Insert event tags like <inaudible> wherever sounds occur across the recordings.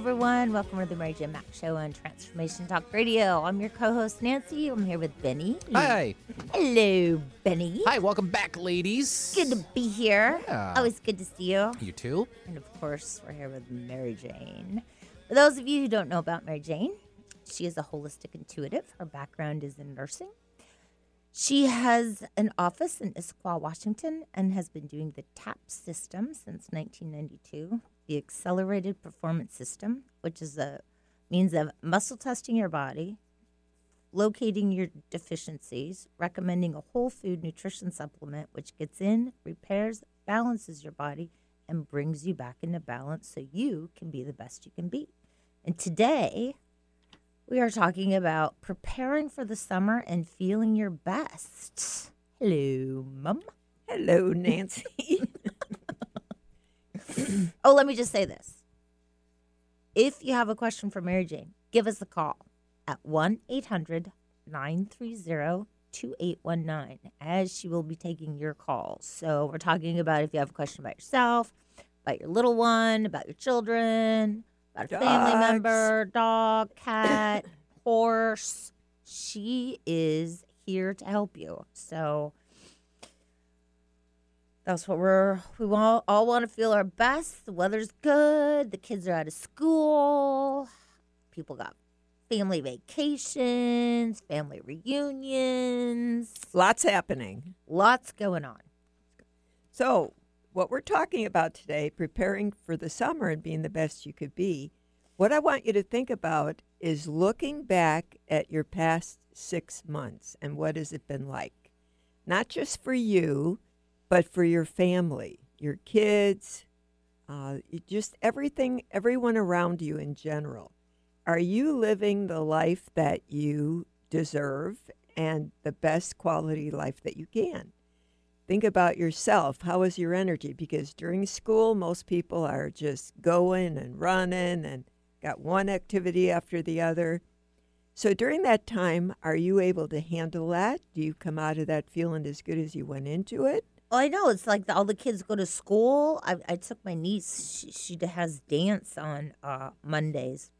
Everyone. Welcome to the Mary J. Mack Show on Transformation Talk Radio. I'm your co host, Nancy. I'm here with Benny. Hi. Hello, Benny. Hi, welcome back, ladies. Good to be here. Yeah. Always good to see you. You too? And of course, we're here with Mary Jane. For those of you who don't know about Mary Jane, she is a holistic intuitive. Her background is in nursing. She has an office in Issaquah, Washington, and has been doing the TAP system since 1992, the Accelerated Performance System, which is a means of muscle testing your body, locating your deficiencies, recommending a whole food nutrition supplement which gets in, repairs, balances your body, and brings you back into balance so you can be the best you can be. And today, we are talking about preparing for the summer and feeling your best. Hello, Mum. Hello, Nancy. <laughs> <clears throat> Oh, let me just say this. If you have a question for Mary Jane, give us a call at 1 800 930 2819 as she will be taking your calls. So, we're talking about if you have a question about yourself, about your little one, about your children, about a family member, dog, cat, <coughs> horse. She is here to help you. So, that's what we're we all, all want to feel our best. The weather's good. The kids are out of school. People got family vacations, family reunions. Lots happening. Lots going on. So, what we're talking about today, preparing for the summer and being the best you could be, what I want you to think about is looking back at your past six months and what has it been like? Not just for you, but for your family, your kids, uh, just everything, everyone around you in general. Are you living the life that you deserve and the best quality life that you can? Think about yourself. How is your energy? Because during school, most people are just going and running and got one activity after the other. So during that time, are you able to handle that? Do you come out of that feeling as good as you went into it? Well, I know it's like the, all the kids go to school. I, I took my niece; she, she has dance on uh, Mondays,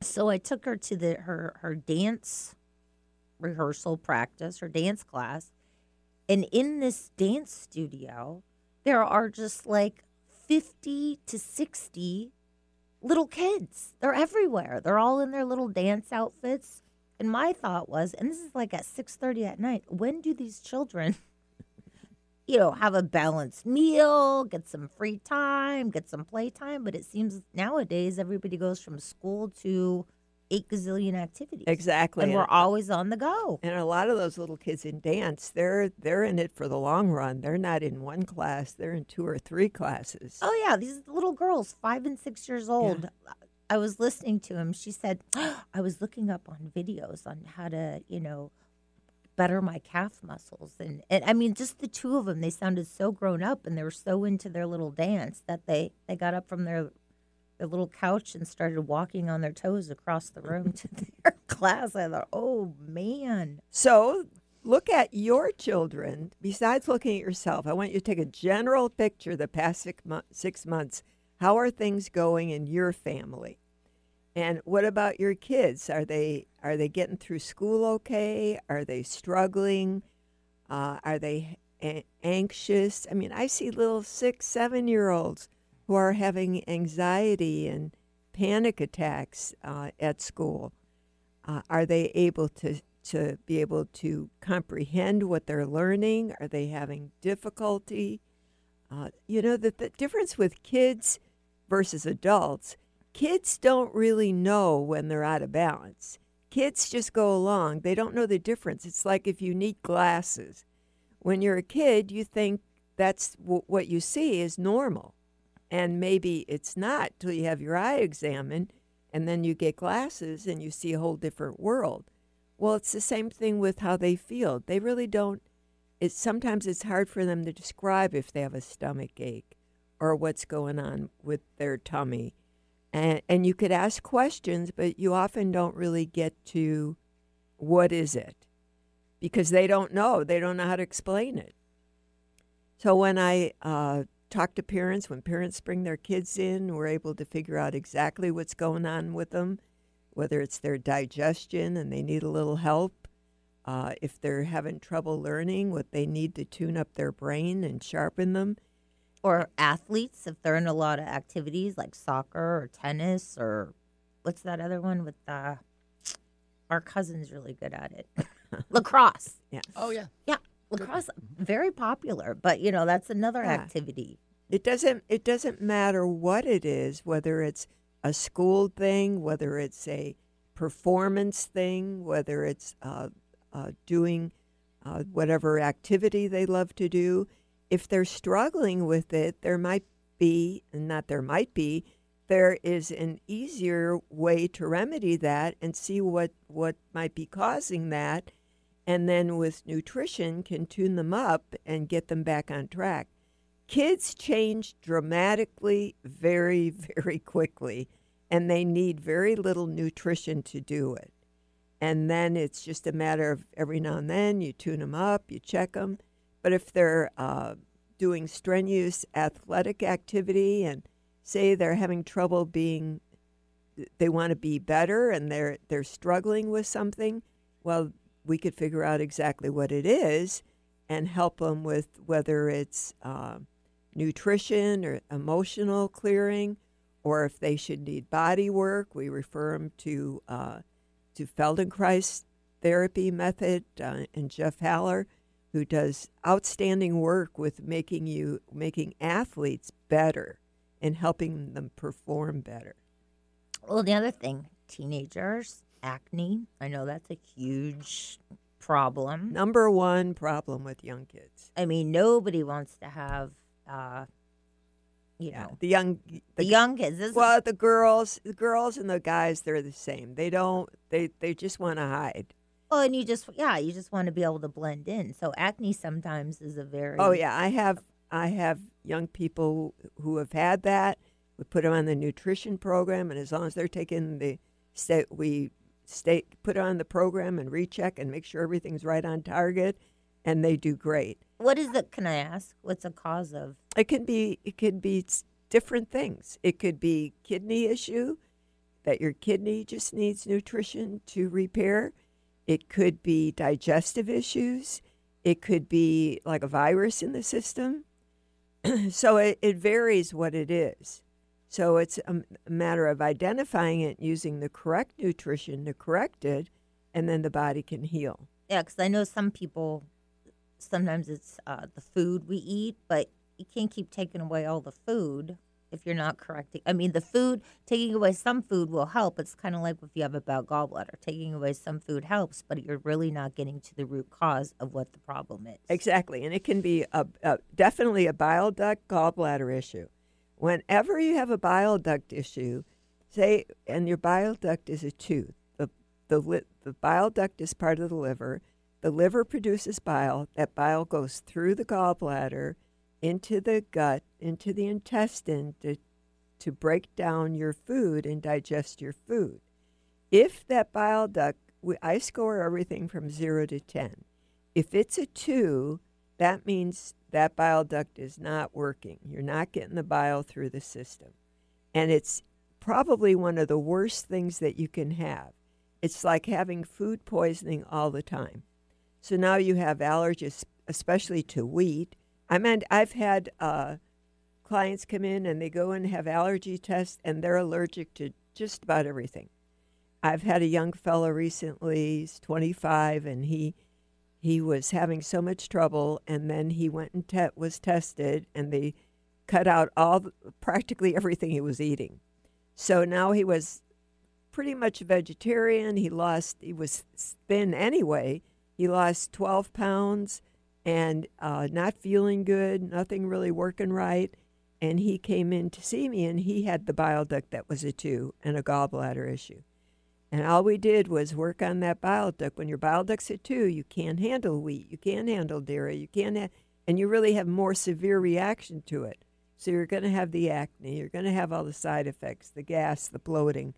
so I took her to the her her dance rehearsal practice, her dance class, and in this dance studio, there are just like fifty to sixty little kids. They're everywhere. They're all in their little dance outfits. And my thought was, and this is like at six thirty at night. When do these children? <laughs> you know, have a balanced meal, get some free time, get some playtime. But it seems nowadays everybody goes from school to eight gazillion activities. Exactly. And we're always on the go. And a lot of those little kids in dance, they're they're in it for the long run. They're not in one class; they're in two or three classes. Oh, yeah. These little girls, five and six years old. I was listening to him. She said, <gasps> I was looking up on videos on how to, you know, better my calf muscles. And, and I mean, just the two of them, they sounded so grown up and they were so into their little dance that they, they got up from their, their little couch and started walking on their toes across the room to <laughs> their class. I thought, oh, man. So look at your children. Besides looking at yourself, I want you to take a general picture the past six, mo- six months. How are things going in your family? And what about your kids? Are they are they getting through school okay? Are they struggling? Uh, are they a- anxious? I mean, I see little six, seven year olds who are having anxiety and panic attacks uh, at school. Uh, are they able to to be able to comprehend what they're learning? Are they having difficulty? Uh, you know that the difference with kids versus adults, kids don't really know when they're out of balance. Kids just go along; they don't know the difference. It's like if you need glasses. When you're a kid, you think that's w- what you see is normal, and maybe it's not till you have your eye examined, and then you get glasses and you see a whole different world. Well, it's the same thing with how they feel. They really don't. It's sometimes it's hard for them to describe if they have a stomach ache or what's going on with their tummy. And and you could ask questions, but you often don't really get to what is it because they don't know. They don't know how to explain it. So when I uh, talk to parents. When parents bring their kids in, we're able to figure out exactly what's going on with them, whether it's their digestion and they need a little help, uh, if they're having trouble learning, what they need to tune up their brain and sharpen them. Or athletes, if they're in a lot of activities like soccer or tennis or what's that other one with uh, our cousin's really good at it, <laughs> lacrosse. Yes. Oh yeah. Yeah, lacrosse very popular, but you know that's another Yeah. activity. It doesn't it doesn't matter what it is, whether it's a school thing, whether it's a performance thing, whether it's uh, uh, doing uh, whatever activity they love to do. If they're struggling with it, there might be, and not there might be, there is an easier way to remedy that and see what, what might be causing that. And then with nutrition, can tune them up and get them back on track kids change dramatically very <laughs> very quickly and they need very little nutrition to do it and then it's just a matter of every now and then you tune them up you check them but if they're uh, doing strenuous athletic activity and say they're having trouble being they want to be better and they're they're struggling with something well we could figure out exactly what it is and help them with whether it's uh, nutrition or emotional clearing, or if they should need body work, we refer them to uh, to Feldenkrais therapy method uh, and Jeff Haller, who does outstanding work with making you making athletes better and helping them perform better. Well, the other thing, teenagers, acne. I know that's a huge problem. Number one problem with young kids. I mean, nobody wants to have, uh, you know, The young the, young kids. This is- Well, the girls, the girls and the guys, they're the same. They don't. They they just want to hide. Oh, and you just, yeah, you just want to be able to blend in. So acne sometimes is a oh, very. Oh yeah, I have I have young people who have had that. We put them on the nutrition program, and as long as they're taking the state, we stay put on the program and recheck and make sure everything's right on target, and they do great. What is the? Can I ask? What's the cause of? It can be it could be different things. It could be kidney issue that your kidney just needs nutrition to repair. It could be digestive issues. It could be like a virus in the system. <clears throat> so it, it varies what it is. So it's a, matter of identifying it using the correct nutrition to correct it, and then the body can heal. Yeah, because I know some people. Sometimes it's uh, the food we eat, but you can't keep taking away all the food if you're not correcting. I mean, the food taking away some food will help. It's kind of like if you have a bad gallbladder, taking away some food helps, but you're really not getting to the root cause of what the problem is. Exactly, and it can be a, a definitely a bile duct gallbladder issue. Whenever you have a bile duct issue, say, and your bile duct is a tooth, the the li- the bile duct is part of the liver. The liver produces bile. That bile goes through the gallbladder, into the gut, into the intestine to to break down your food and digest your food. If that bile duct, we, I score everything from zero to ten. If it's a two, that means that bile duct is not working. You're not getting the bile through the system. And it's probably one of the worst things that you can have. It's like having food poisoning all the time. So now you have allergies, especially to wheat. I mean, I've had uh, clients come in and they go and have allergy tests and they're allergic to just about everything. I've had a young fellow recently, he's 25, and he he was having so much trouble, and then he went and te- was tested, and they cut out all practically everything he was eating. So now he was pretty much a vegetarian. He lost, he was thin anyway. He lost 12 pounds and uh, not feeling good, nothing really working right. And he came in to see me, and he had the bile duct that was a two and a gallbladder issue. And all we did was work on that bile duct. When your bile duct's at two, you can't handle wheat, you can't handle dairy, you can't, ha- and you really have more severe reaction to it. So you're going to have the acne, you're going to have all the side effects, the gas, the bloating.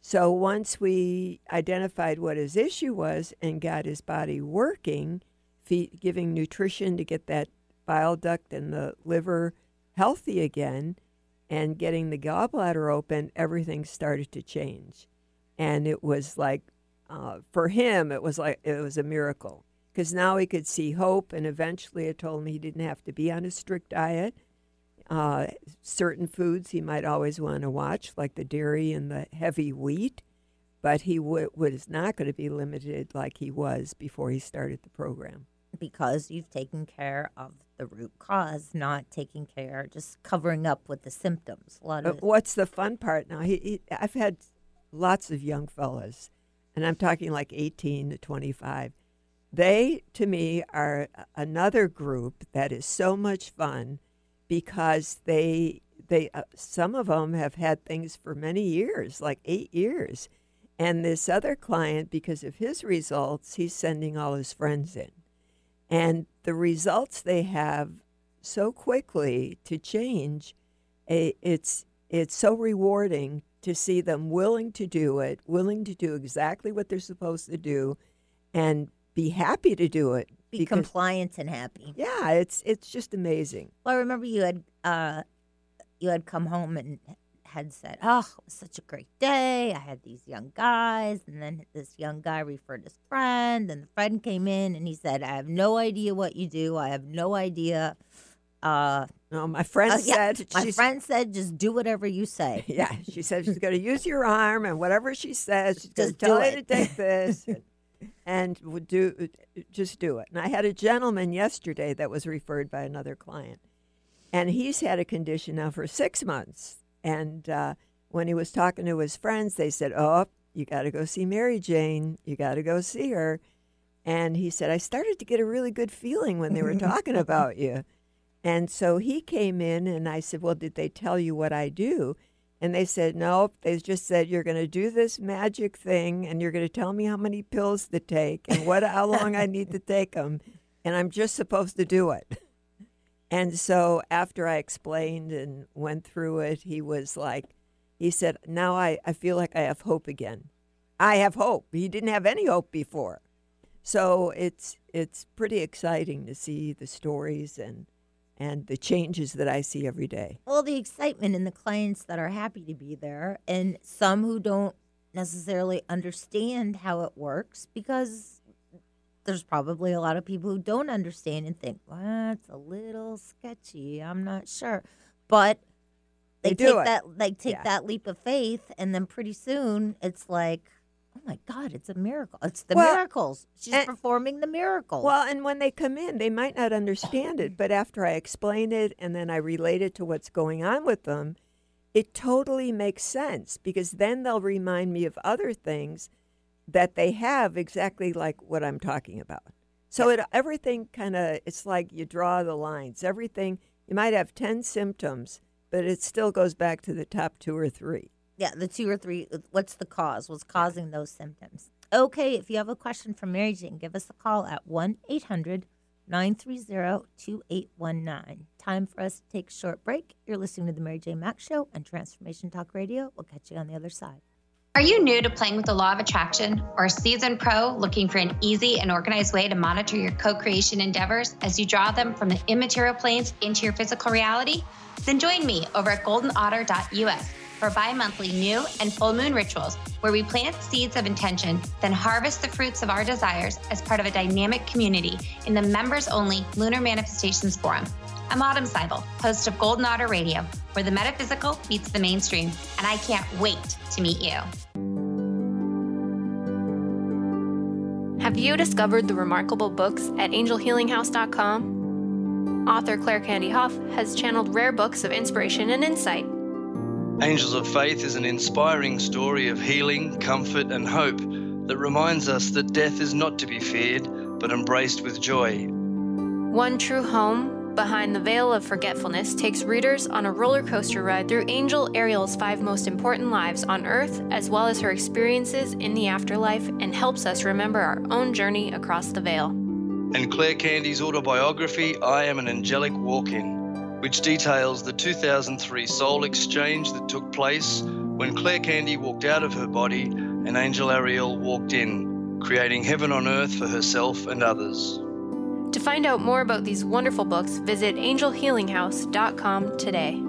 So once we identified what his issue was and got his body working, feed, giving nutrition to get that bile duct and the liver healthy again and getting the gallbladder open, everything started to change. And it was like, uh, for him, it was like it was a miracle because now he could see hope. And eventually, it told him he didn't have to be on a strict diet. Uh, certain foods he might always want to watch, like the dairy and the heavy wheat, but he w- was not going to be limited like he was before he started the program. Because you've taken care of the root cause, not taking care, just covering up with the symptoms. A lot of But what's the fun part now? He, he, I've had lots of young fellas, and I'm talking like 18 to 25. They, to me, are another group that is so much fun because they they uh, some of them have had things for many years, like eight years, and this other client, because of his results, he's sending all his friends in, and the results they have so quickly to change, it's it's so rewarding to see them willing to do it, willing to do exactly what they're supposed to do, and be happy to do it. be because- compliant and happy. yeah, it's it's just amazing. Well, I remember you had uh, you had come home and had said, "Oh, it was such a great day. I had these young guys, and then this young guy referred his friend, and the friend came in and he said, "I have no idea what you do. I have no idea." Uh, No, my friend uh, yeah, said my friend said, "Just do whatever you say." <laughs> Yeah, she said she's going to use your arm, and whatever she says, she's going to tell you to take this, and, and would do just do it. And I had a gentleman yesterday that was referred by another client, and he's had a condition now for six months. And uh, when he was talking to his friends, they said, "Oh, you got to go see Mary Jane. You got to go see her." And he said, "I started to get a really good feeling when they were <laughs> talking about you." And so he came in, and I said, Well, did they tell you what I do? And they said, Nope. They just said, You're going to do this magic thing, and you're going to tell me how many pills to take and what, how long I need to take them. And I'm just supposed to do it. <laughs> And so after I explained and went through it, he was like, He said, Now I, I feel like I have hope again. I have hope. He didn't have any hope before. So it's it's pretty exciting to see the stories and and the changes that I see every day. Well, the excitement in the clients that are happy to be there, and some who don't necessarily understand how it works because there's probably a lot of people who don't understand and think, well, that's a little sketchy. I'm not sure. But they, They do take it. that they take Yeah. that leap of faith and then pretty soon it's like, oh my God, it's a miracle. It's the Well, miracles. She's and- performing the miracle. Well, and when they come in, they might not understand it, but after I explain it and then I relate it to what's going on with them, it totally makes sense because then they'll remind me of other things that they have exactly like what I'm talking about. So it everything kind of it's like you draw the lines. Everything you might have 10 symptoms, but it still goes back to the top 2 or 3. Yeah, the two or three. uh, What's the cause? What's causing those symptoms? Okay, if you have a question for Mary Jane, give us a call at 1 800 930 2819. Time for us to take a short break. You're listening to The Mary Jane Mack Show on Transformation Talk Radio. We'll catch you on the other side. Are you new to playing with the law of attraction or a seasoned pro looking for an easy and organized way to monitor your co creation endeavors as you draw them from the immaterial planes into your physical reality? Then join me over at goldenotter.us for bi monthly new and full moon rituals where we plant seeds of intention, then harvest the fruits of our desires as part of a dynamic community in the members only Lunar Manifestations Forum. I'm Autumn Seibel, host of Golden Otter Radio, where the metaphysical meets the mainstream, and I can't wait to meet you. Have you discovered the remarkable books at angelhealinghouse.com? Author Claire Candy Hough has channeled rare books of inspiration and insight. Angels of Faith is an inspiring story of healing, comfort, and hope that reminds us that death is not to be feared, but embraced with joy. One True Home, Behind the Veil of Forgetfulness, takes readers on a roller coaster ride through Angel Ariel's five most important lives on Earth, as well as her experiences in the afterlife, and helps us remember our own journey across the veil. And Claire Candy's autobiography, I Am an Angelic Walk In, which details the 2003 soul exchange that took place when Claire Candy walked out of her body and Angel Ariel walked in, creating heaven on earth for herself and others. To find out more about these wonderful books, visit angelhealinghouse.com today.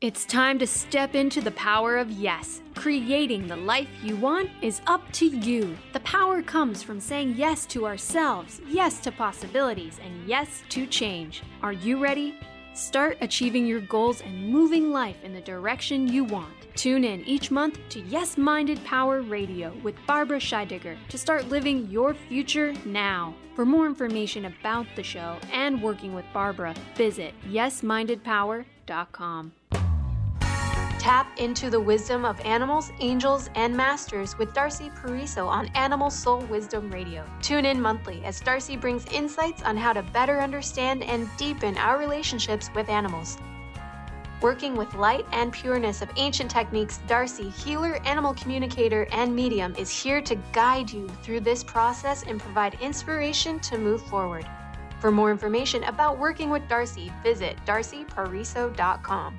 It's time to step into the power of yes. Creating the life you want is up to you. The power comes from saying yes to ourselves, yes to possibilities, and yes to change. Are you ready? Start achieving your goals and moving life in the direction you want. Tune in each month to Yes Minded Power Radio with Barbara Scheidegger to start living your future now. For more information about the show and working with Barbara, visit yesmindedpower.com. Tap into the wisdom of animals, angels, and masters with Darcy Pariso on Animal Soul Wisdom Radio. Tune in monthly as Darcy brings insights on how to better understand and deepen our relationships with animals. Working with light and pureness of ancient techniques, Darcy, healer, animal communicator, and medium, is here to guide you through this process and provide inspiration to move forward. For more information about working with Darcy, visit darcypariso.com.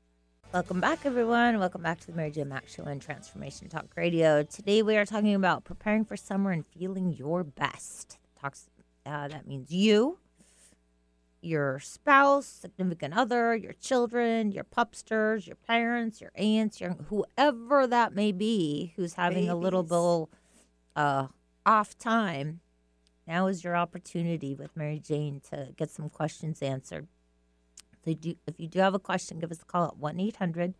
Welcome back, everyone. Welcome back to the Mary J. Mack Show and Transformation Talk Radio. Today, we are talking about preparing for summer and feeling your best. Talks uh, that means you, your spouse, significant other, your children, your pupsters, your parents, your aunts, your whoever that may be, who's having a little Babies. bit uh, off time. Now is your opportunity with Mary Jane to get some questions answered. So do, if you do have a question, give us a call at 1 800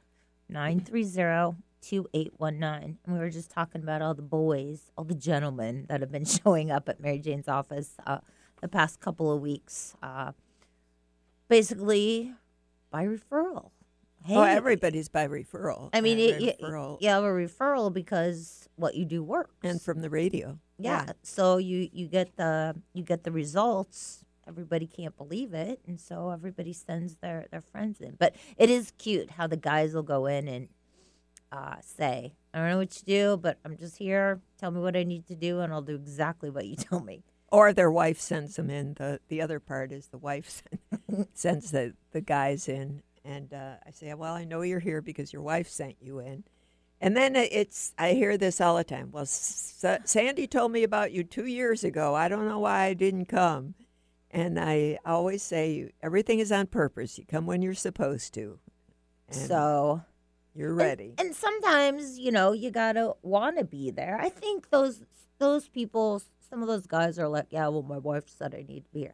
930 2819. And we were just talking about all the boys, all the gentlemen that have been <laughs> showing up at Mary Jane's office uh, the past couple of weeks. Uh, basically, by referral. Hey, Oh, everybody's by referral. I mean, it, referral you have a referral because what you do works. and from the radio. yeah, so you you get the you get the results everybody can't believe it and so everybody sends their their friends in but it is cute how the guys will go in and uh, say i don't know what you do but i'm just here tell me what i need to do and i'll do exactly what you <laughs> tell me Or their wife sends them in. The the other part is the wife <laughs> send, sends the, the guys in. And uh, I say, well, I know you're here because your wife sent you in. And then it's, I hear this all the time. Well, S- Sandy told me about you two years ago. I don't know why I didn't come. And I always say, everything is on purpose. You come when you're supposed to. And so you're ready. and, sometimes you know you gotta want to be there i think those those people some of those guys are like yeah well my wife said i need to be here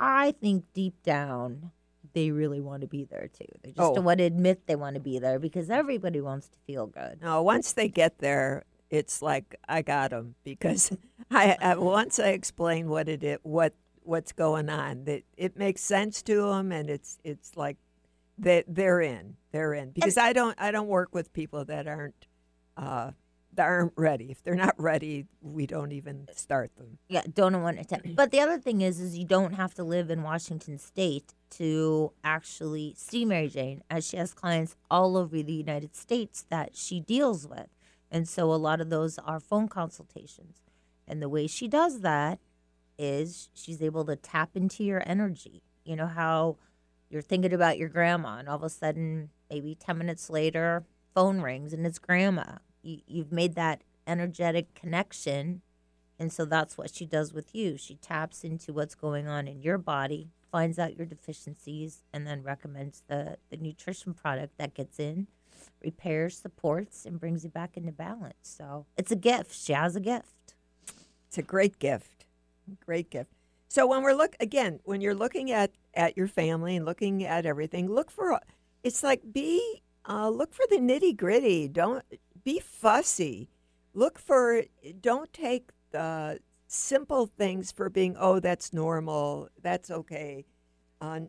i think deep down they really want to be there too they just Oh. don't want to admit they want to be there because everybody wants to feel good No, once they get there, it's like I got them because <laughs> I, I once I explain what it is, what what's going on, that it makes sense to them, and it's it's like that they're in, they're in because I don't I don't work with people that aren't uh, that aren't ready. If they're not ready, we don't even start them. yeah don't want to attend but the other thing is is you don't have to live in washington state to actually see mary jane as she has clients all over the united states that she deals with and so a lot of those are phone consultations and the way she does that is she's able to tap into your energy you know how you're thinking about your grandma and all of a sudden maybe 10 minutes later phone rings and it's grandma you, you've made that energetic connection and so that's what she does with you. She taps into what's going on in your body, finds out your deficiencies, and then recommends the, the nutrition product that gets in, repairs, supports, and brings you back into balance. So it's a gift. She has a gift. It's a great gift, great gift. So when we're look again, when you're looking at at your family and looking at everything, look for it's like be uh, look for the nitty gritty. Don't be fussy. Look for don't take the simple things for being oh that's normal that's okay. Uh,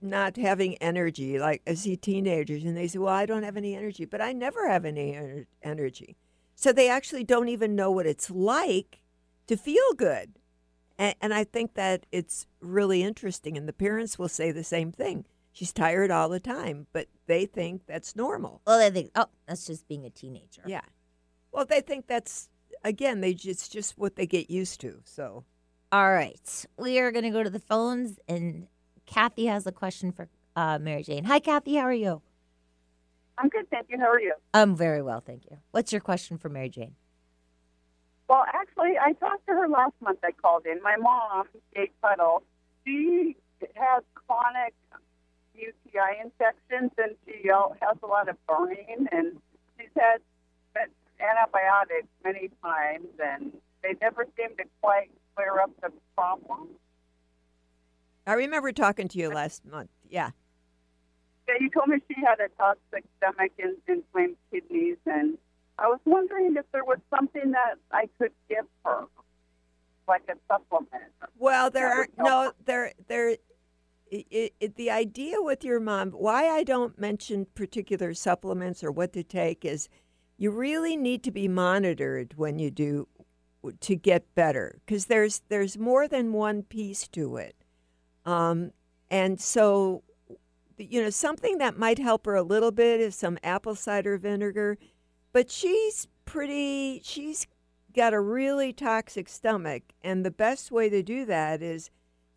not having energy like I see teenagers and they say well I don't have any energy but I never have any ener- energy. So they actually don't even know what it's like to feel good. And, and I think that it's really interesting. And the parents will say the same thing. She's tired all the time, but they think that's normal. Well, they think, oh, that's just being a teenager. Yeah. Well, they think that's again, they just, it's just what they get used to. So, All right. We are going to go to the phones, and Kathy has a question for uh, Mary Jane. Hi, Kathy. How are you? I'm good, thank you. How are you? I'm very well, thank you. What's your question for Mary Jane? Well, actually, I talked to her last month. I called in. My mom, Kate Puddle, she has chronic UTI infections, and she has a lot of burning, and she's had antibiotics many times, and they never seem to quite clear up the problem. I remember talking to you last month. Yeah. Yeah, you told me she had a toxic stomach and inflamed kidneys, and I was wondering if there was something that I could give her, like a supplement. Well, there are no her. there there. It, it, the idea with your mom, why I don't mention particular supplements or what to take is, you really need to be monitored when you do to get better because there's there's more than one piece to it, um, and so you know something that might help her a little bit is some apple cider vinegar, but she's pretty she's got a really toxic stomach, and the best way to do that is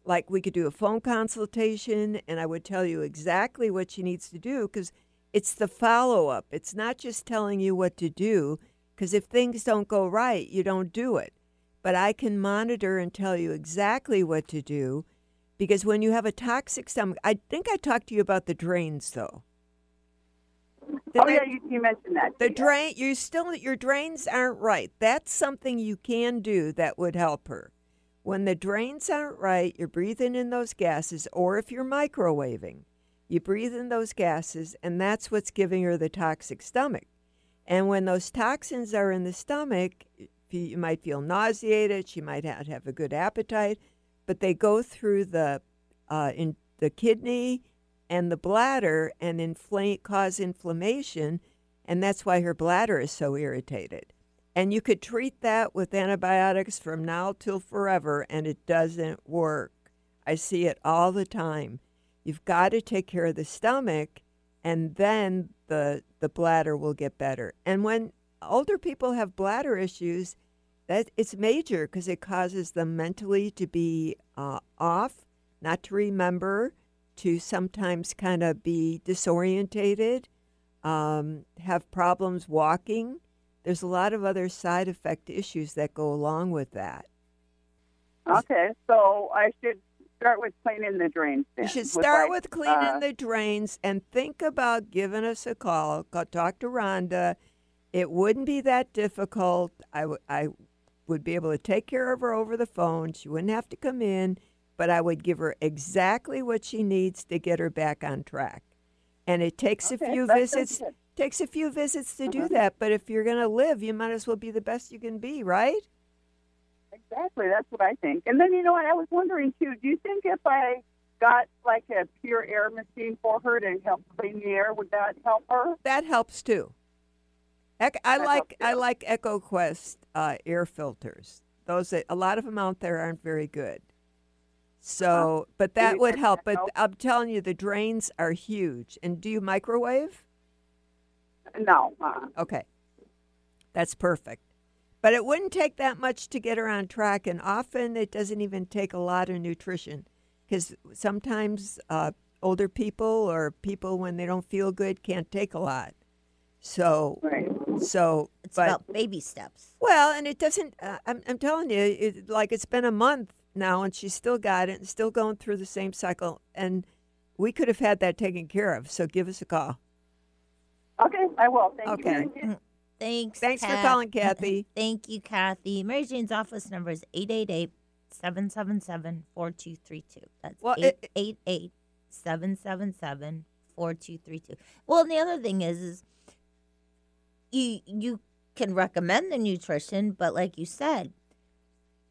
like we could do a phone consultation, and I would tell you exactly what she needs to do because it's the follow up. It's not just telling you what to do because if things don't go right, you don't do it. But I can monitor and tell you exactly what to do because when you have a toxic stomach, I think I talked to you about the drains though. Did Oh I- yeah, you, you mentioned that. the yeah. drain, you still your drains aren't right. That's something you can do that would help her. When the drains aren't right, you're breathing in those gases, or if you're microwaving, you breathe in those gases, and that's what's giving her the toxic stomach. And when those toxins are in the stomach, you you might feel nauseated. She might not have a good appetite, but they go through the uh, in the kidney and the bladder and inflame cause inflammation, and that's why her bladder is so irritated. And you could treat that with antibiotics from now till forever, and it doesn't work. I see it all the time. You've got to take care of the stomach, and then the the bladder will get better. And when older people have bladder issues, that it's major because it causes them mentally to be uh, off, not to remember, to sometimes kind of be disorientated, um, have problems walking. There's a lot of other side effect issues that go along with that. Okay, so I should start with cleaning the drains. Then, You should start like, with cleaning uh, the drains and think about giving us a call. Go talk to Rhonda. It wouldn't be that difficult. I, w- I would be able to take care of her over the phone. She wouldn't have to come in, but I would give her exactly what she needs to get her back on track. And it takes a few visits. Takes a few visits to do Uh-huh. that, but if you're going to live, you might as well be the best you can be, right? Exactly, that's what I think. And then you know what? I was wondering too. Do you think if I got like a pure air machine for her to help clean the air, would that help her? That helps too. I like I like EcoQuest uh, air filters. Those a lot of them out there aren't very good. So, but that would help. But? I'm telling you, the drains are huge. And do you microwave? No. Uh, Okay, that's perfect. But it wouldn't take that much to get her on track, and often it doesn't even take a lot of nutrition, because sometimes uh, older people or people when they don't feel good can't take a lot. So, right. so It's but about baby steps. well, and it doesn't. Uh, I'm, I'm telling you, it, like it's been a month now, and she's still got it, and still going through the same cycle. And we could have had that taken care of. So give us a call. Okay, I will. Thank Okay. you. Mary Jane. Thanks. Thanks for calling, <laughs> Kathy. Thank you, Kathy. Mary Jane's office number is 888 777 4232. That's Well, 888 777 4232. Well, and the other thing is, is you, you can recommend the nutrition, but like you said,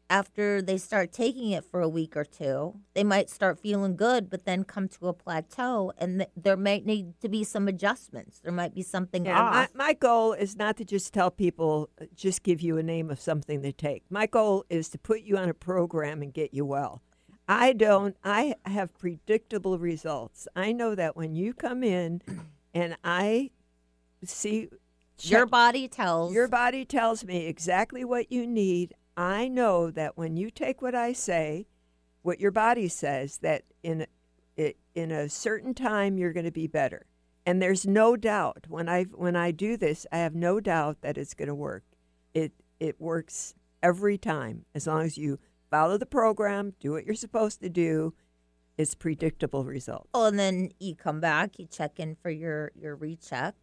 after they start taking it for a week or two, they might start feeling good, but then come to a plateau, and th- there might need to be some adjustments. There might be something Yeah, my, off. my goal is not to just tell people, uh, just give you a name of something to take. My goal is to put you on a program and get you well. I don't, I have predictable results. I know that when you come in <clears throat> and I see Your body tells your body tells me exactly what you need. I know that when you take what I say, what your body says, that in it, in a certain time you're going to be better. And there's no doubt when I when I do this, I have no doubt that it's going to work. It it works every time as long as you follow the program, do what you're supposed to do. It's predictable results. Oh, and then you come back, you check in for your your recheck,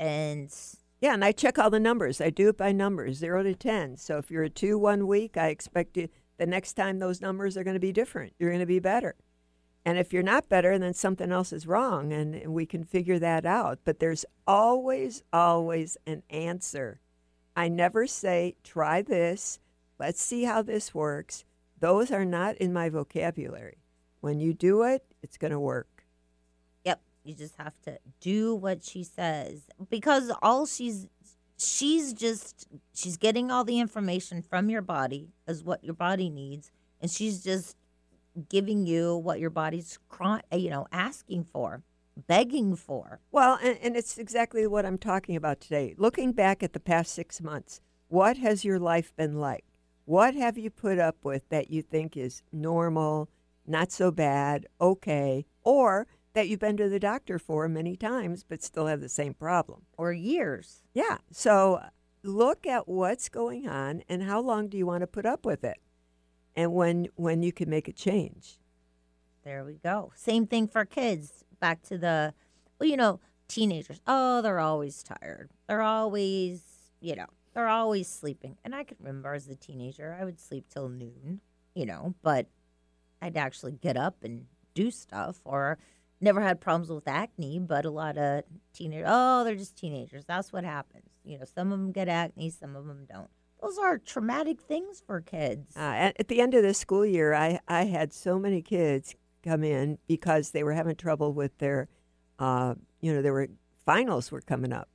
and Yeah, and I check all the numbers. I do it by numbers, zero to 10. So if you're a two one week, I expect you, the next time those numbers are going to be different. You're going to be better. And if you're not better, then something else is wrong, and, and we can figure that out. But there's always, always an answer. I never say, try this, let's see how this works. Those are not in my vocabulary. When you do it, it's going to work. You just have to do what she says because all she's she's just she's getting all the information from your body as what your body needs and she's just giving you what your body's you know asking for, begging for. Well, and, and it's exactly what I'm talking about today. Looking back at the past six months, what has your life been like? What have you put up with that you think is normal, not so bad, okay, or that you've been to the doctor for many times but still have the same problem? Or years. Yeah. So look at what's going on and how long do you want to put up with it? And when when you can make a change. There we go. Same thing for kids. Back to the, well, you know, teenagers. Oh, they're always tired. They're always, you know, they're always sleeping. And I can remember as a teenager, I would sleep till noon, you know, but I'd actually get up and do stuff or never had problems with acne, but a lot of teenagers, oh, they're just teenagers. That's what happens. You know, some of them get acne, some of them don't. Those are traumatic things for kids. Uh, at, the end of the school year, I, I had so many kids come in because they were having trouble with their, uh, you know, there were finals were coming up,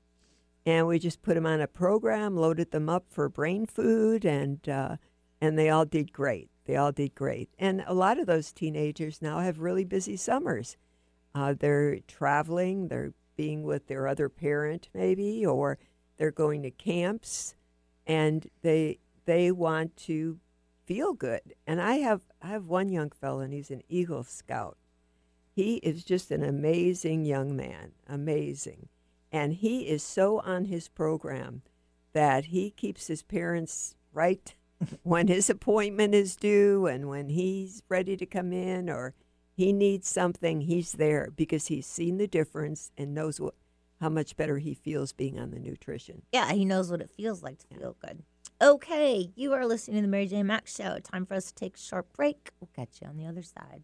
and we just put them on a program, loaded them up for brain food, and uh, and they all did great. They all did great, and a lot of those teenagers now have really busy summers. Uh, they're traveling, they're being with their other parent, maybe, or they're going to camps, and they they want to feel good. And I have I have one young fellow, and he's an Eagle Scout. He is just an amazing young man, amazing, and he is so on his program that he keeps his parents right <laughs> when his appointment is due and when he's ready to come in or he needs something, he's there because he's seen the difference and knows what how much better he feels being on the nutrition. Yeah, he knows what it feels like to feel good. Okay, you are listening to the Mary J. Max Show. Time for us to take a short break. We'll catch you on the other side.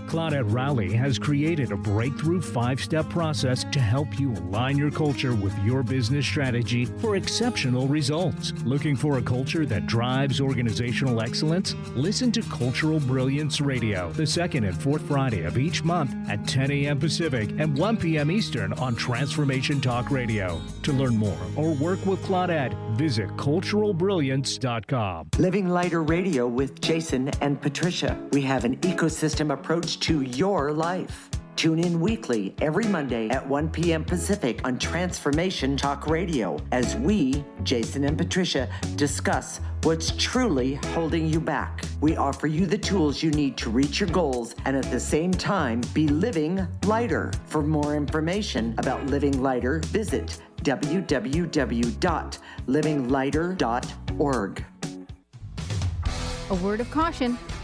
Claudette Rowley has created a breakthrough five step process to help you align your culture with your business strategy for exceptional results. Looking for a culture that drives organizational excellence? Listen to Cultural Brilliance Radio the second and fourth Friday of each month at 10 a.m. Pacific and 1 p.m. Eastern on Transformation Talk Radio. To learn more or work with Claudette, visit culturalbrilliance.com. Living Lighter Radio with Jason and Patricia. We have an ecosystem approach to your life. Tune in weekly every Monday at 1 p.m. Pacific on Transformation Talk Radio as we, Jason and Patricia, discuss what's truly holding you back. We offer you the tools you need to reach your goals and at the same time be living lighter. For more information about living lighter, visit www.livinglighter.org. A word of caution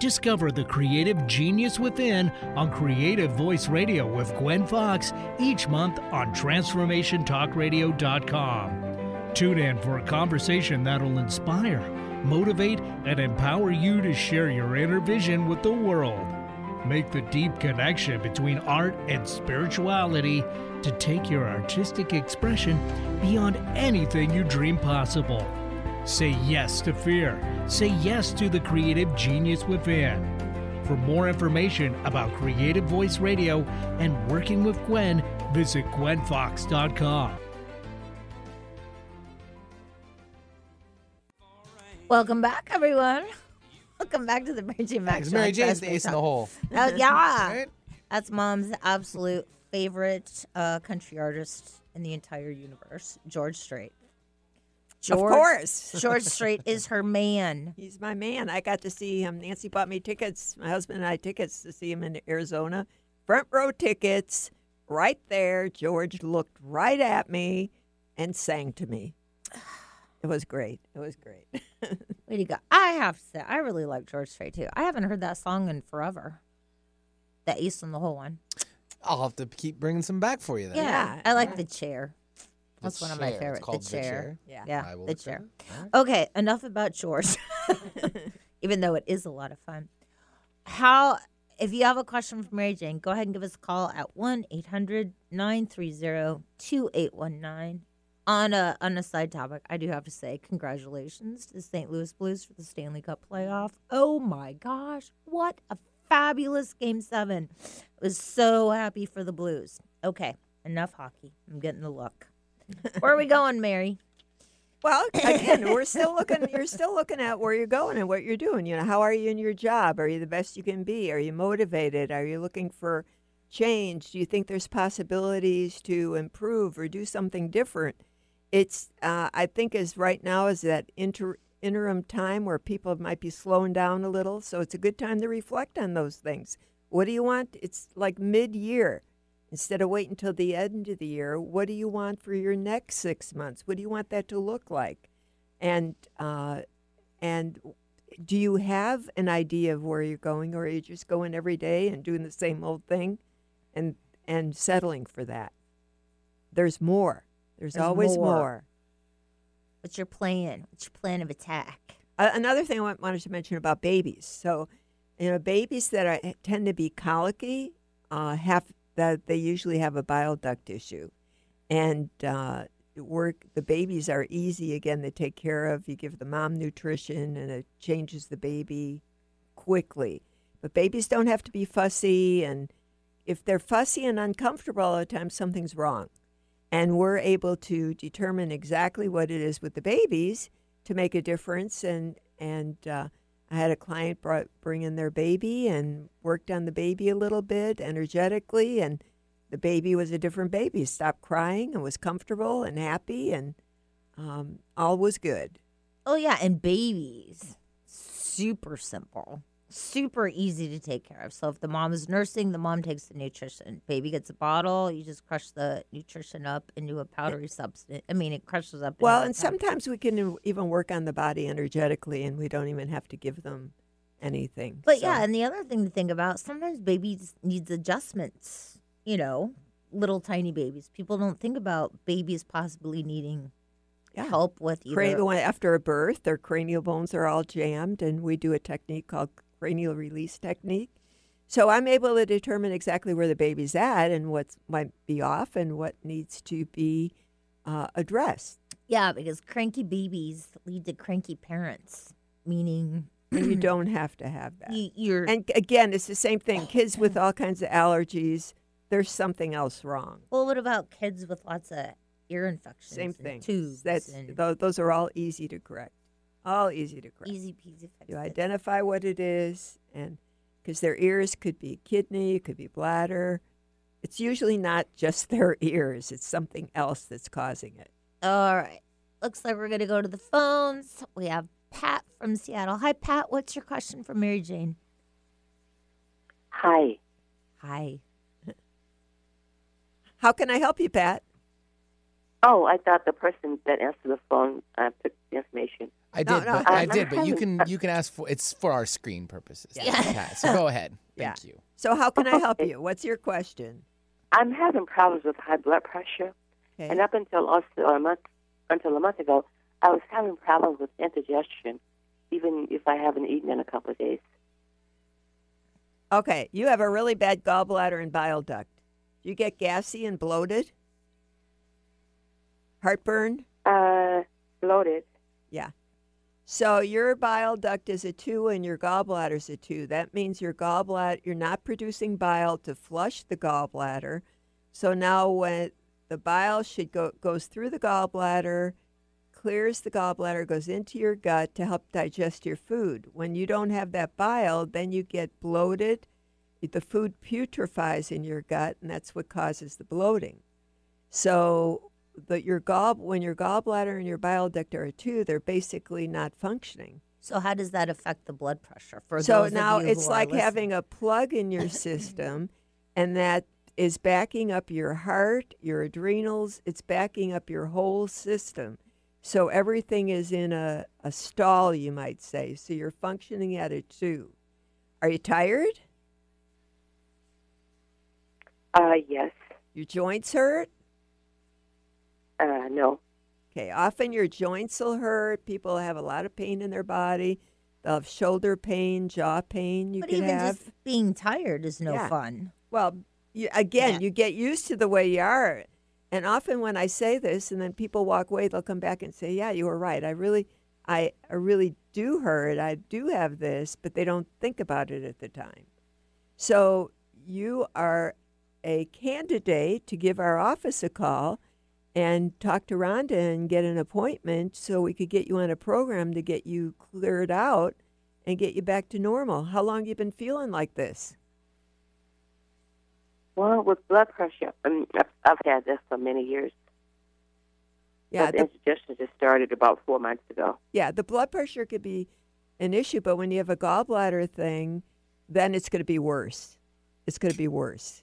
Discover the creative genius within on Creative Voice Radio with Gwen Fox each month on TransformationTalkRadio.com. Tune in for a conversation that'll inspire, motivate, and empower you to share your inner vision with the world. Make the deep connection between art and spirituality to take your artistic expression beyond anything you dream possible. Say yes to fear. Say yes to the creative genius within. For more information about Creative Voice Radio and working with Gwen, visit gwenfox.com. Welcome back, everyone. <laughs> Welcome back to the Mary Jane Mack's Thanks. Mary on Jane's the ace in the hole. Oh, <laughs> yeah. Right? That's mom's absolute favorite uh, country artist in the entire universe, George Strait. Of course. <laughs> George Strait is her man. He's my man. I got to see him. Nancy bought me tickets. My husband and I tickets to see him in Arizona. Front row tickets, right there. George looked right at me and sang to me. It was great. It was great. <laughs> Way to go. I have to say, I really like George Strait too. I haven't heard that song in forever. The Ace in the hole one. I'll have to keep bringing some back for you then. Yeah, I like the chair. The That's one of my chair. It's favorites. called the The chair. Chair? Yeah. Yeah, the chair. it. All Okay, enough about chores. <laughs> <laughs> Even though it is a lot of fun. How if you have a question for Mary Jane, go ahead and give us a call at 1-800-930-2819. On a on a side topic, I do have to say congratulations to the St. Louis Blues for the Stanley Cup playoff. Oh my gosh, what a fabulous game 7. I was so happy for the Blues. Okay, enough hockey. I'm getting the look. Where are we going, Mary? Well, again, we're still looking. You're still looking at where you're going and what you're doing. You know, how are you in your job? Are you the best you can be? Are you motivated? Are you looking for change? Do you think there's possibilities to improve or do something different? It's, uh, I think, is right now is that inter, interim time where people might be slowing down a little. So it's a good time to reflect on those things. What do you want? It's like mid-year. Instead of waiting until the end of the year, what do you want for your next six months? What do you want that to look like? And uh, and do you have an idea of where you're going, or are you just going every day and doing the same old thing, and and settling for that? There's more. There's, There's always more. more. What's your plan? What's your plan of attack? Uh, another thing I wanted to mention about babies. So, you know, babies that are, tend to be colicky uh, have that they usually have a bile duct issue, and uh, work the babies are easy again to take care of. You give the mom nutrition, and it changes the baby quickly. But babies don't have to be fussy, and if they're fussy and uncomfortable all the time, something's wrong. And we're able to determine exactly what it is with the babies to make a difference. And and uh, I had a client brought, bring in their baby and worked on the baby a little bit energetically, and the baby was a different baby. Stopped crying and was comfortable and happy, and um, all was good. Oh yeah, and babies, super simple. Super easy to take care of. So if the mom is nursing, the mom takes the nutrition. Baby gets a bottle, you just crush the nutrition up into a eh powdery substance. I mean, it crushes up. Well, and sometimes we can even work on the body energetically, and we don't even have to give them anything. But So- yeah, and the other thing to think about, sometimes babies needs adjustments. You know, little tiny babies. People don't think about babies possibly needing help with either. After a birth, their cranial bones are all jammed, and we do a technique called cranial release technique. So I'm able to determine exactly where the baby's at and what might be off and what needs to be uh, addressed. Yeah, because cranky babies lead to cranky parents, meaning you <clears throat> don't have to have that. you, you're And again, it's the same thing. Kids with all kinds of allergies, there's something else wrong. Well, what about kids with lots of ear infections? Same thing. Tubes. That's and those are all easy to correct. All easy to correct. easy peasy. Fix You it. identify what it is, and because their ears could be kidney, it could be bladder. It's usually not just <laughs> their ears; it's something else that's causing it. All right. Looks like we're gonna go to the phones. We have Pat from Seattle. Hi, Pat. What's your question for Mary Jane? Hi. Hi. <laughs> How can I help you, Pat? Oh, I thought the person that answered the phone uh, took the information. I did, no, but I- I did, but you can you can ask for it's for our screen purposes. Yeah. Pat, so go ahead. <laughs> Yeah. Thank you. So, how can I help you? What's your question? I'm having problems with high blood pressure, Okay. and up until also a month until a month ago, I was having problems with indigestion, even if I haven't eaten in a couple of days. Okay, you have a really bad gallbladder and bile duct. Do you get gassy and bloated? Heartburn? Uh, bloated. Yeah. So your bile duct is a two and your gallbladder is a two. That means your gallbladder, you're not producing bile to flush the gallbladder. So now when the bile should go goes through the gallbladder, clears the gallbladder, goes into your gut to help digest your food. When you don't have that bile, then you get bloated. The food putrefies in your gut, and that's what causes the bloating. So the, your gall when your gallbladder and your bile duct are a two, they're basically not functioning. So how does that affect the blood pressure for so those of now you it's like having a plug in your system, <laughs> and that is backing up your heart, your adrenals. It's backing up your whole system. So everything is in a, a stall, you might say. So you're functioning at a two. Are you tired? Uh, yes. Your joints hurt? Uh, no. Okay, often your joints will hurt. People have a lot of pain in their body. They'll have shoulder pain, jaw pain. You but could even have. just being tired is no Yeah. fun. Well, you, again, Yeah. you get used to the way you are. And often when I say this, and then people walk away, they'll come back and say, "Yeah, you were right. I really, I, I really do hurt. I do have this," but they don't think about it at the time. So you are a candidate to give our office a call and talk to Rhonda and get an appointment so we could get you on a program to get you cleared out and get you back to normal. How long you been feeling like this? Well, with blood pressure, um, I've, I've had this for many years. Yeah, but the- indigestion just started about four months ago. Yeah, the blood pressure could be an issue, but when you have a gallbladder thing, then it's going to be worse. It's going to be worse.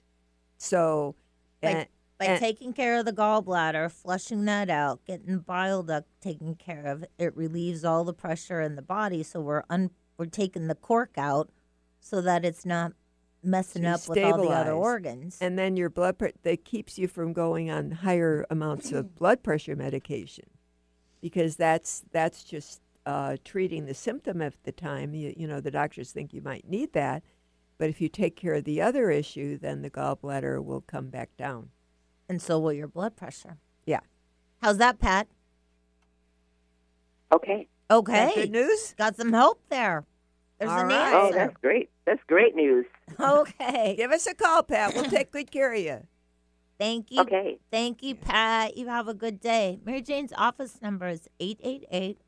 So, By, and, by and- taking care of the gallbladder, flushing that out, getting the bile duct taken care of, it relieves all the pressure in the body. So we're un, we're taking the cork out so that it's not messing up with all the other organs. and then your blood pressure that keeps you from going on higher amounts of <clears throat> blood pressure medication, because that's that's just uh, treating the symptom at the time. You, you know, the doctors think you might need that, but if you take care of the other issue, then the gallbladder will come back down. And so will your blood pressure. Yeah. How's that, Pat? Okay. Okay. good news? Got some hope there. There's All an right. Oh, that's great. That's great news. Okay. <laughs> Give us a call, Pat. We'll take good care of you. Thank you. Okay. Thank you, Pat. You have a good day. Mary Jane's office number is 888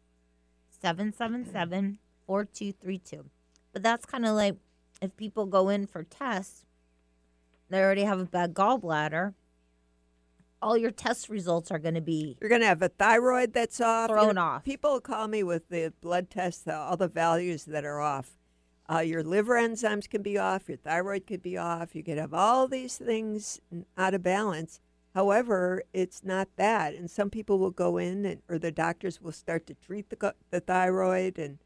777 4232. But that's kind of like if people go in for tests, they already have a bad gallbladder. All your test results are going to be You're going to have a thyroid that's off. You Thrown know, off. People call me with the blood tests, all the values that are off. Uh, your liver enzymes can be off, your thyroid could be off. You could have all these things out of balance. However, it's not that. And some people will go in, and, or the doctors will start to treat the, the thyroid and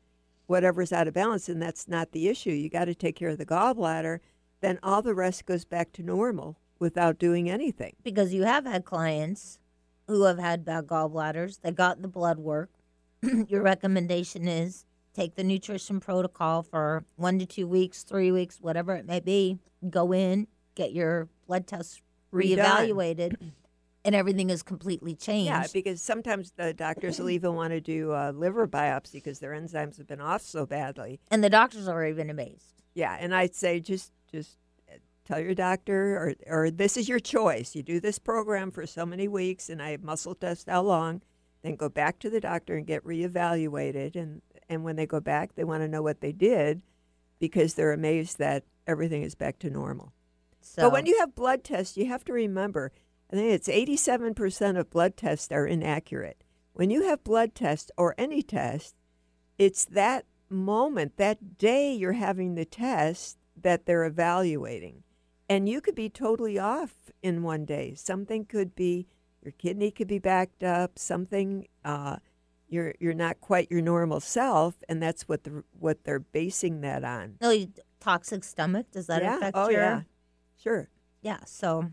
whatever's out of balance, and that's not the issue. You got to take care of the gallbladder. Then all the rest goes back to normal without doing anything. because you have had clients who have had bad gallbladders. They got the blood work. <clears throat> Your recommendation is take the nutrition protocol for one to two weeks, three weeks, whatever it may be. Go in, get your blood tests Redone. reevaluated, <clears throat> and everything is completely changed. Yeah, because sometimes the doctors will even want to do a liver biopsy because their enzymes have been off so badly. and the doctors are even amazed. Yeah, and I'd say just just tell your doctor, or or this is your choice. You do this program for so many weeks, and I have muscle test how long. Then go back to the doctor and get reevaluated, and and when they go back, they want to know what they did, because they're amazed that everything is back to normal. So but when you have blood tests, you have to remember, I think it's 87% of blood tests are inaccurate. When you have blood tests or any test, it's that moment, that day you're having the test that they're evaluating. And you could be totally off in one day. Something could be, your kidney could be backed up, something, uh, you're, you're not quite your normal self, and that's what the what they're basing that on. no you- toxic stomach does that yeah. affect oh your? yeah, sure. Yeah. So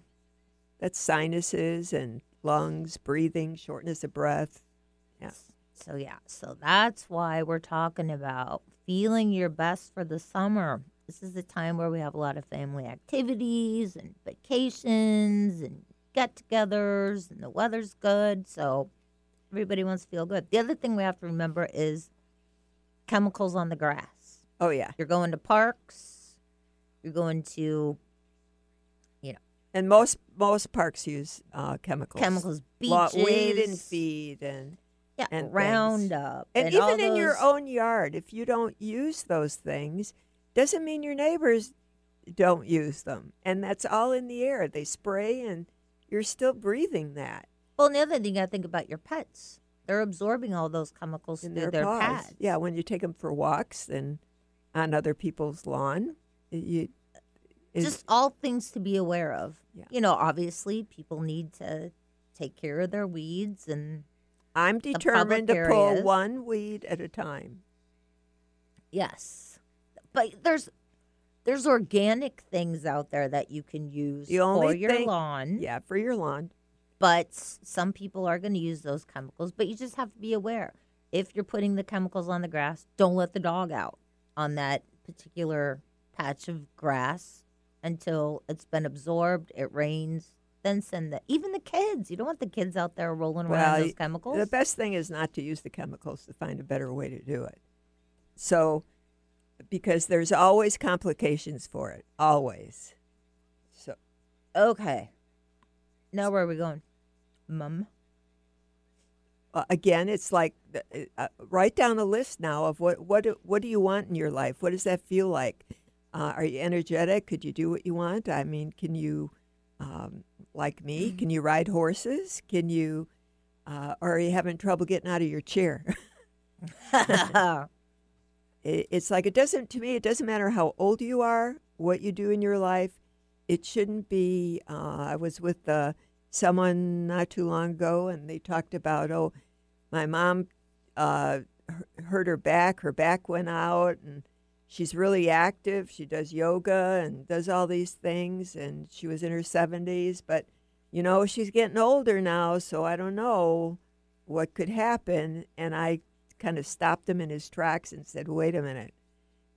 That's sinuses and lungs, breathing, shortness of breath. Yeah. So yeah, so that's why we're talking about feeling your best for the summer. This is the time where we have a lot of family activities and vacations and get-togethers and the weather's good, so everybody wants to feel good. The other thing we have to remember is chemicals on the grass. Oh yeah. You're going to parks, you're going to you know, And most most parks use uh, chemicals. chemicals, Lo- weed and feed and yeah, and. Roundup and, all even in your own yard, if you don't use those things, doesn't mean your neighbors don't use them. And that's all in the air. They spray, and you're still breathing that Well, and the other thing you got to think about your pets. They're absorbing all those chemicals in through their, their, paws. pads. Yeah, when you take them for walks and on other people's lawn, you Just all things to be aware of. Yeah. You know, obviously, people need to take care of their weeds and I'm determined to pull one weed at a time. yes, but there's there's organic things out there that you can use The for your thing- lawn. Yeah, for your lawn. But some people are going to use those chemicals. But you just have to be aware. If you're putting the chemicals on the grass, don't let the dog out on that particular patch of grass until it's been absorbed, it rains, then send the even the kids. You don't want the kids out there rolling around those chemicals. The best thing is not to use the chemicals to find a better way to do it. So, because there's always complications for it, always. So, okay. Now where are we going? Mum. uh, again, it's like uh, uh, write down a list now of what what do- what do you want in your life? What does that feel like? Uh, are you energetic? Could you do what you want? I mean, can you, um, like me, can you ride horses? Can you, uh, or are you having trouble getting out of your chair? <laughs> <laughs> <laughs> it, it's like it doesn't to me it doesn't matter how old you are what you do in your life it shouldn't be uh, i was with uh, someone not too long ago and they talked about oh my mom uh, hurt her back her back went out and she's really active she does yoga and does all these things and she was in her 70s but you know she's getting older now so i don't know what could happen and i kind of stopped him in his tracks and said, wait a minute.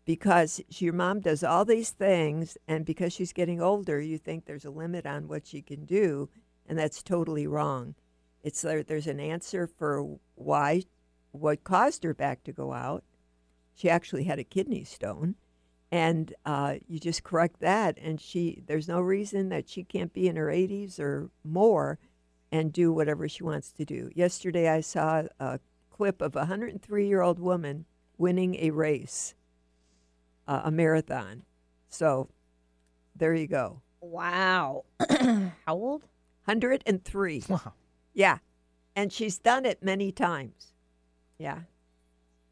Because your mom does all these things, and because she's getting older, you think there's a limit on what she can do, and that's totally wrong. It's there, there's an answer for why, what caused her back to go out. She actually had a kidney stone, and uh, you just correct that, and she there's no reason that she can't be in her 80s or more and do whatever she wants to do. Yesterday, I saw a clip of a 103 year old woman winning a race, uh, a marathon. So there you go. Wow. <clears throat> How old? 103. Wow. Yeah. And she's done it many times. Yeah.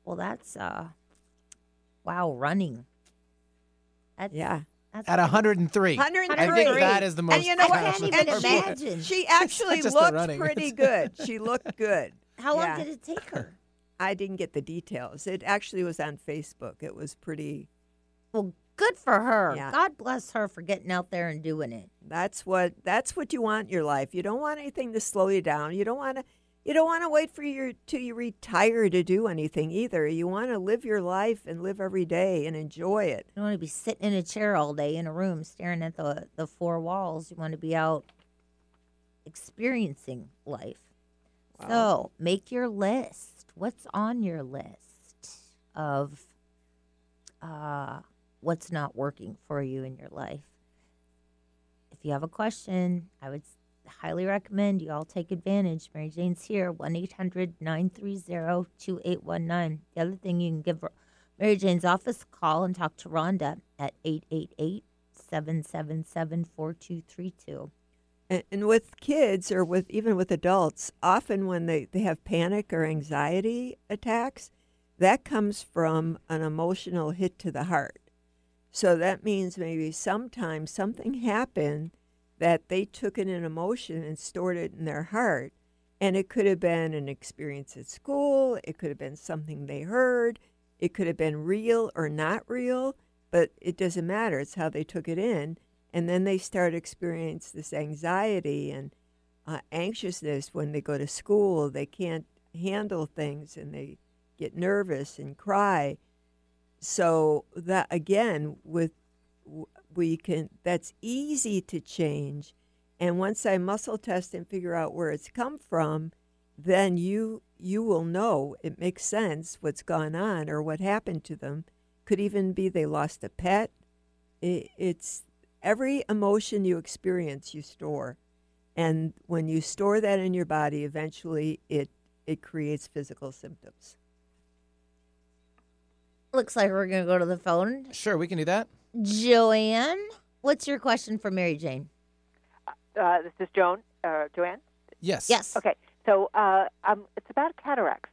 Well, that's uh, wow, running. That's, Yeah. That's At 103. 103. I think that is the most. And you know what? I can't And even she- imagine. She <laughs> actually looked pretty <laughs> good. She looked good. How long Yeah. did it take her? <laughs> I didn't get the details. It actually was on Facebook. It was pretty. Well, good for her. Yeah. God bless her for getting out there and doing it. That's what that's what you want in your life. You don't want anything to slow you down. You don't want to you don't want to wait for your till you retire to do anything either. You want to live your life and live every day and enjoy it. You don't want to be sitting in a chair all day in a room staring at the the four walls. You want to be out experiencing life. So make your list. What's on your list of uh, what's not working for you in your life? If you have a question, I would highly recommend you all take advantage. Mary Jane's here, 1 800 930 2819. The other thing, you can give Mary Jane's office a call and talk to Rhonda at 888 777 4232. And, and with kids or with even with adults, often when they, they have panic or anxiety attacks, that comes from an emotional hit to the heart. So that means maybe sometimes something happened that they took in an emotion and stored it in their heart. And it could have been an experience at school, it could have been something they heard, it could have been real or not real, but it doesn't matter. It's how they took it in. And then they start experience this anxiety and uh, anxiousness when they go to school. They can't handle things and they get nervous and cry. So that again, with we can that's easy to change. And once I muscle test and figure out where it's come from, then you you will know it makes sense what's gone on or what happened to them. Could even be they lost a pet. It, it's every emotion you experience you store, and when you store that in your body, eventually it it creates physical symptoms. Looks like we're going to go to the phone. Sure, we can do that. Joanne, what's your question for Mary Jane? Uh, this is Joan, uh, Joanne. Yes. Yes. Okay, so uh, um, it's about cataracts.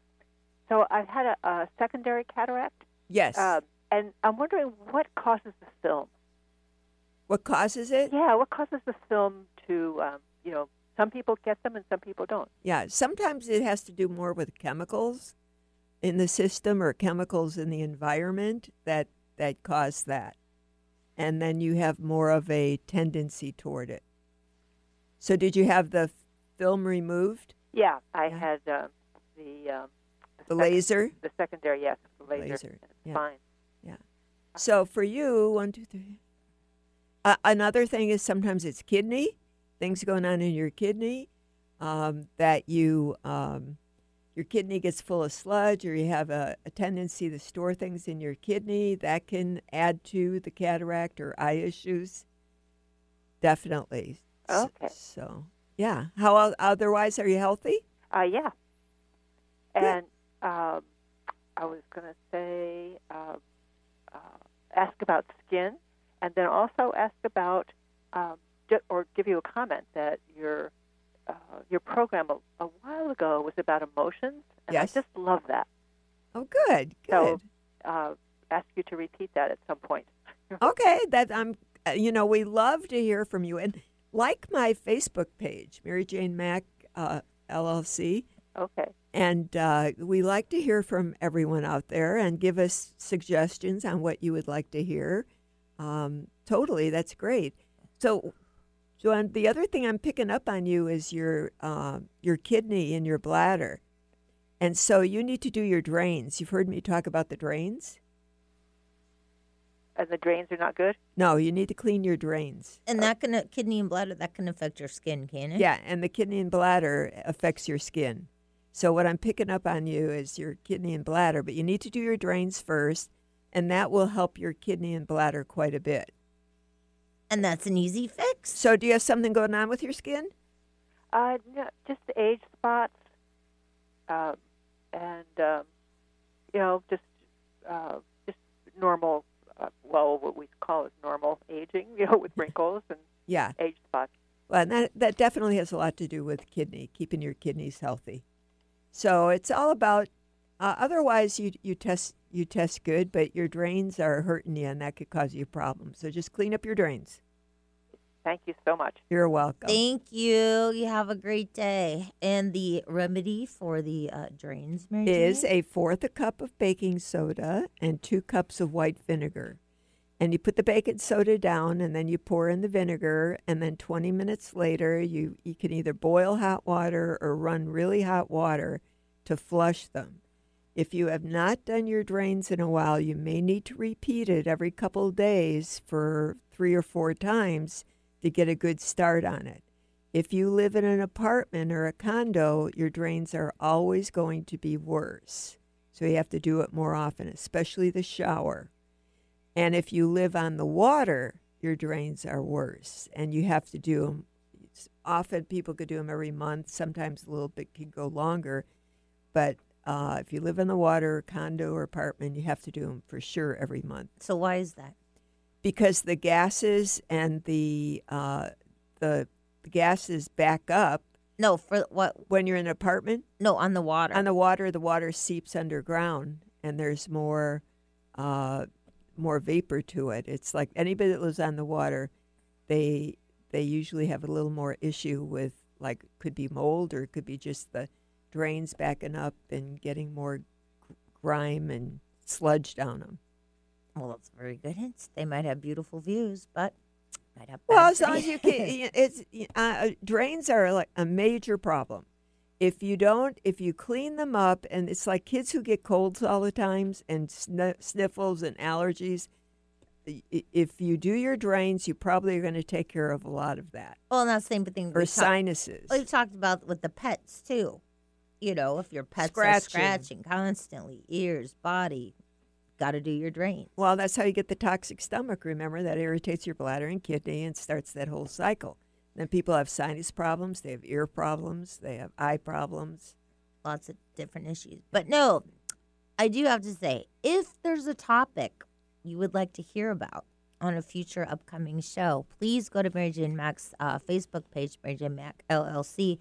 So I've had a, a secondary cataract, Yes. uh, and I'm wondering what causes the film. What causes it? Yeah, what causes the film to, um, you know, some people get them and some people don't. Yeah, sometimes it has to do more with chemicals in the system or chemicals in the environment that that cause that. And then you have more of a tendency toward it. So did you have the film removed? Yeah, I had uh, the um, The sec- laser? The secondary, yes, the laser. Laser, yeah. fine. Yeah. So for you, one, two, three. Uh, another thing is sometimes it's kidney, things going on in your kidney, um, that you um, your kidney gets full of sludge, or you have a, a tendency to store things in your kidney. That can add to the cataract or eye issues. Definitely. Okay. So yeah. How otherwise are you healthy? Uh, yeah. And um, I was going to say, uh, uh, ask about skin, and then also ask about, um, or give you a comment that your uh, your program a, a while ago was about emotions, and Yes. I just love that. Oh, good. Good. So, uh, ask you to repeat that at some point. <laughs> Okay, that I'm. uh, You know, we love to hear from you, and like my Facebook page, Mary Jane Mack uh, LLC, Okay. and uh, we like to hear from everyone out there and give us suggestions on what you would like to hear. Um, totally, that's great. So, Joanne, the other thing I'm picking up on you is your uh, your kidney and your bladder, and so you need to do your drains. You've heard me talk about the drains. And the drains are not good. No, you need to clean your drains. And that can kidney and bladder that can affect your skin, can it? Yeah, and the kidney and bladder affects your skin. So what I'm picking up on you is your kidney and bladder, but you need to do your drains first, and that will help your kidney and bladder quite a bit. And that's an easy fix. So do you have something going on with your skin? Uh, no, just the age spots, um, and um, you know, just uh, just normal. Uh, well, what we call is normal aging. <laughs> You know, with wrinkles and Yeah. age spots. Well, and that that definitely has a lot to do with kidney, keeping your kidneys healthy. So it's all about. Uh, otherwise, you you test you test good, but your drains are hurting you, and that could cause you problems. So just clean up your drains. Thank you so much. You're welcome. Thank you. You have a great day. And the remedy for the uh, drains, Mary is Jane? a fourth a cup of baking soda and two cups of white vinegar. And you put the baking soda down and then you pour in the vinegar and then 20 minutes later you, you can either boil hot water or run really hot water to flush them. If you have not done your drains in a while, you may need to repeat it every couple of days for three or four times to get a good start on it. If you live in an apartment or a condo, your drains are always going to be worse. So you have to do it more often, especially the shower. And if you live on the water, your drains are worse, and you have to do them. Often people could do them every month. Sometimes a little bit can go longer, but uh, if you live in the water, condo or apartment, you have to do them for sure every month. So why is that? Because the gases and the uh, the, the gases back up. No, for what? When you're in an apartment. No, on the water. On the water, the water seeps underground, and there's more. Uh, more vapor to it. It's like anybody that lives on the water, they they usually have a little more issue with like could be mold or it could be just the drains backing up and getting more grime and sludge down them. Well, that's very good hints. They might have beautiful views, but might have. Well, as long as you <laughs> can, it's uh, drains are like a major problem. If you don't, if you clean them up, and it's like kids who get colds all the times and sn- sniffles and allergies. If you do your drains, you probably are going to take care of a lot of that. Well, and that's the same thing. Or talk- sinuses. we've talked about with the pets too. You know, if your pets Scratching. are scratching constantly, ears, body, got to do your drains. Well, that's how you get the toxic stomach. Remember that irritates your bladder and kidney and starts that whole cycle. Then people have sinus problems, they have ear problems, they have eye problems. Lots of different issues. But no, I do have to say, if there's a topic you would like to hear about on a future upcoming show, please go to Mary Jane Mack's uh, Facebook page, Mary Jane Mack LLC,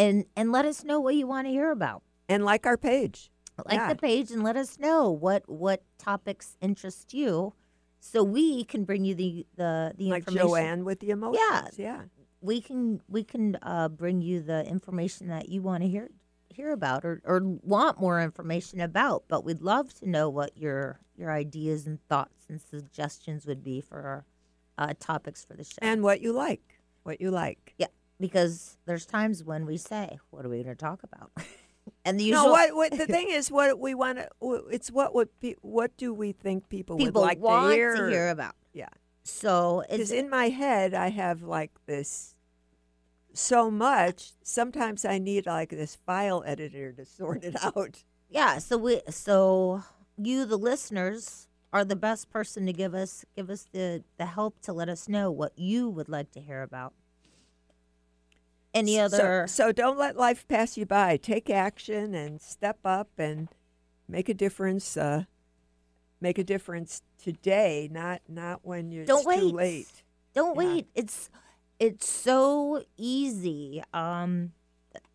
and and let us know what you want to hear about. And like our page, like Yeah. the page, and let us know what what topics interest you, so we can bring you the the the like information. Joanne with the emotions. Yeah, yeah. we can we can uh, bring you the information that you want to hear hear about or, or want more information about. But we'd love to know what your your ideas and thoughts and suggestions would be for uh, topics for the show. And what you like, what you like. yeah, because there's times when we say, "What are we going to talk about?" <laughs> and the usual no, what, what the <laughs> thing is, what we want to, it's what would be, what do we think people, people would like want to hear? to hear about. Yeah. So Because in my head, I have like this so much. Sometimes I need like this file editor to <laughs> sort it out. Yeah, so we so you the listeners are the best person to give us give us the the help to let us know what you would like to hear about. Any So- other So, don't let life pass you by. Take action and step up and make a difference. Uh, make a difference today, not not when you're Don't wait. too late. Don't Yeah. wait. It's it's so easy. Um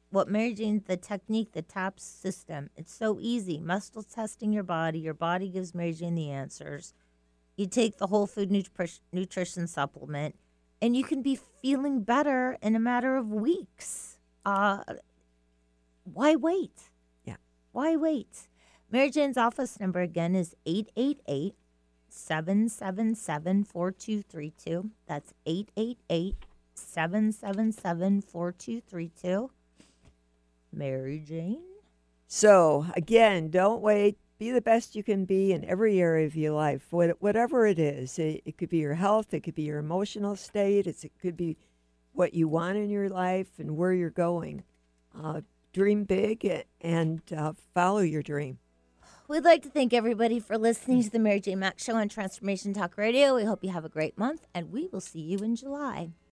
what Mary Jane the technique, the TAPS system, it's so easy. Muscle testing your body. Your body gives Mary Jane the answers. You take the whole food nutri- nutrition supplement and you can be feeling better in a matter of weeks. Uh why wait? Yeah. Why wait? Mary Jane's office number again is 888 777 4232. That's 888 777 4232. Mary Jane? So again, don't wait. Be the best you can be in every area of your life, whatever it is. It, it could be your health, it could be your emotional state, it could be what you want in your life and where you're going. Uh, dream big and uh, follow your dream. We'd like to thank everybody for listening to the Mary J. Mack Show on Transformation Talk Radio. We hope you have a great month, and we will see you in July.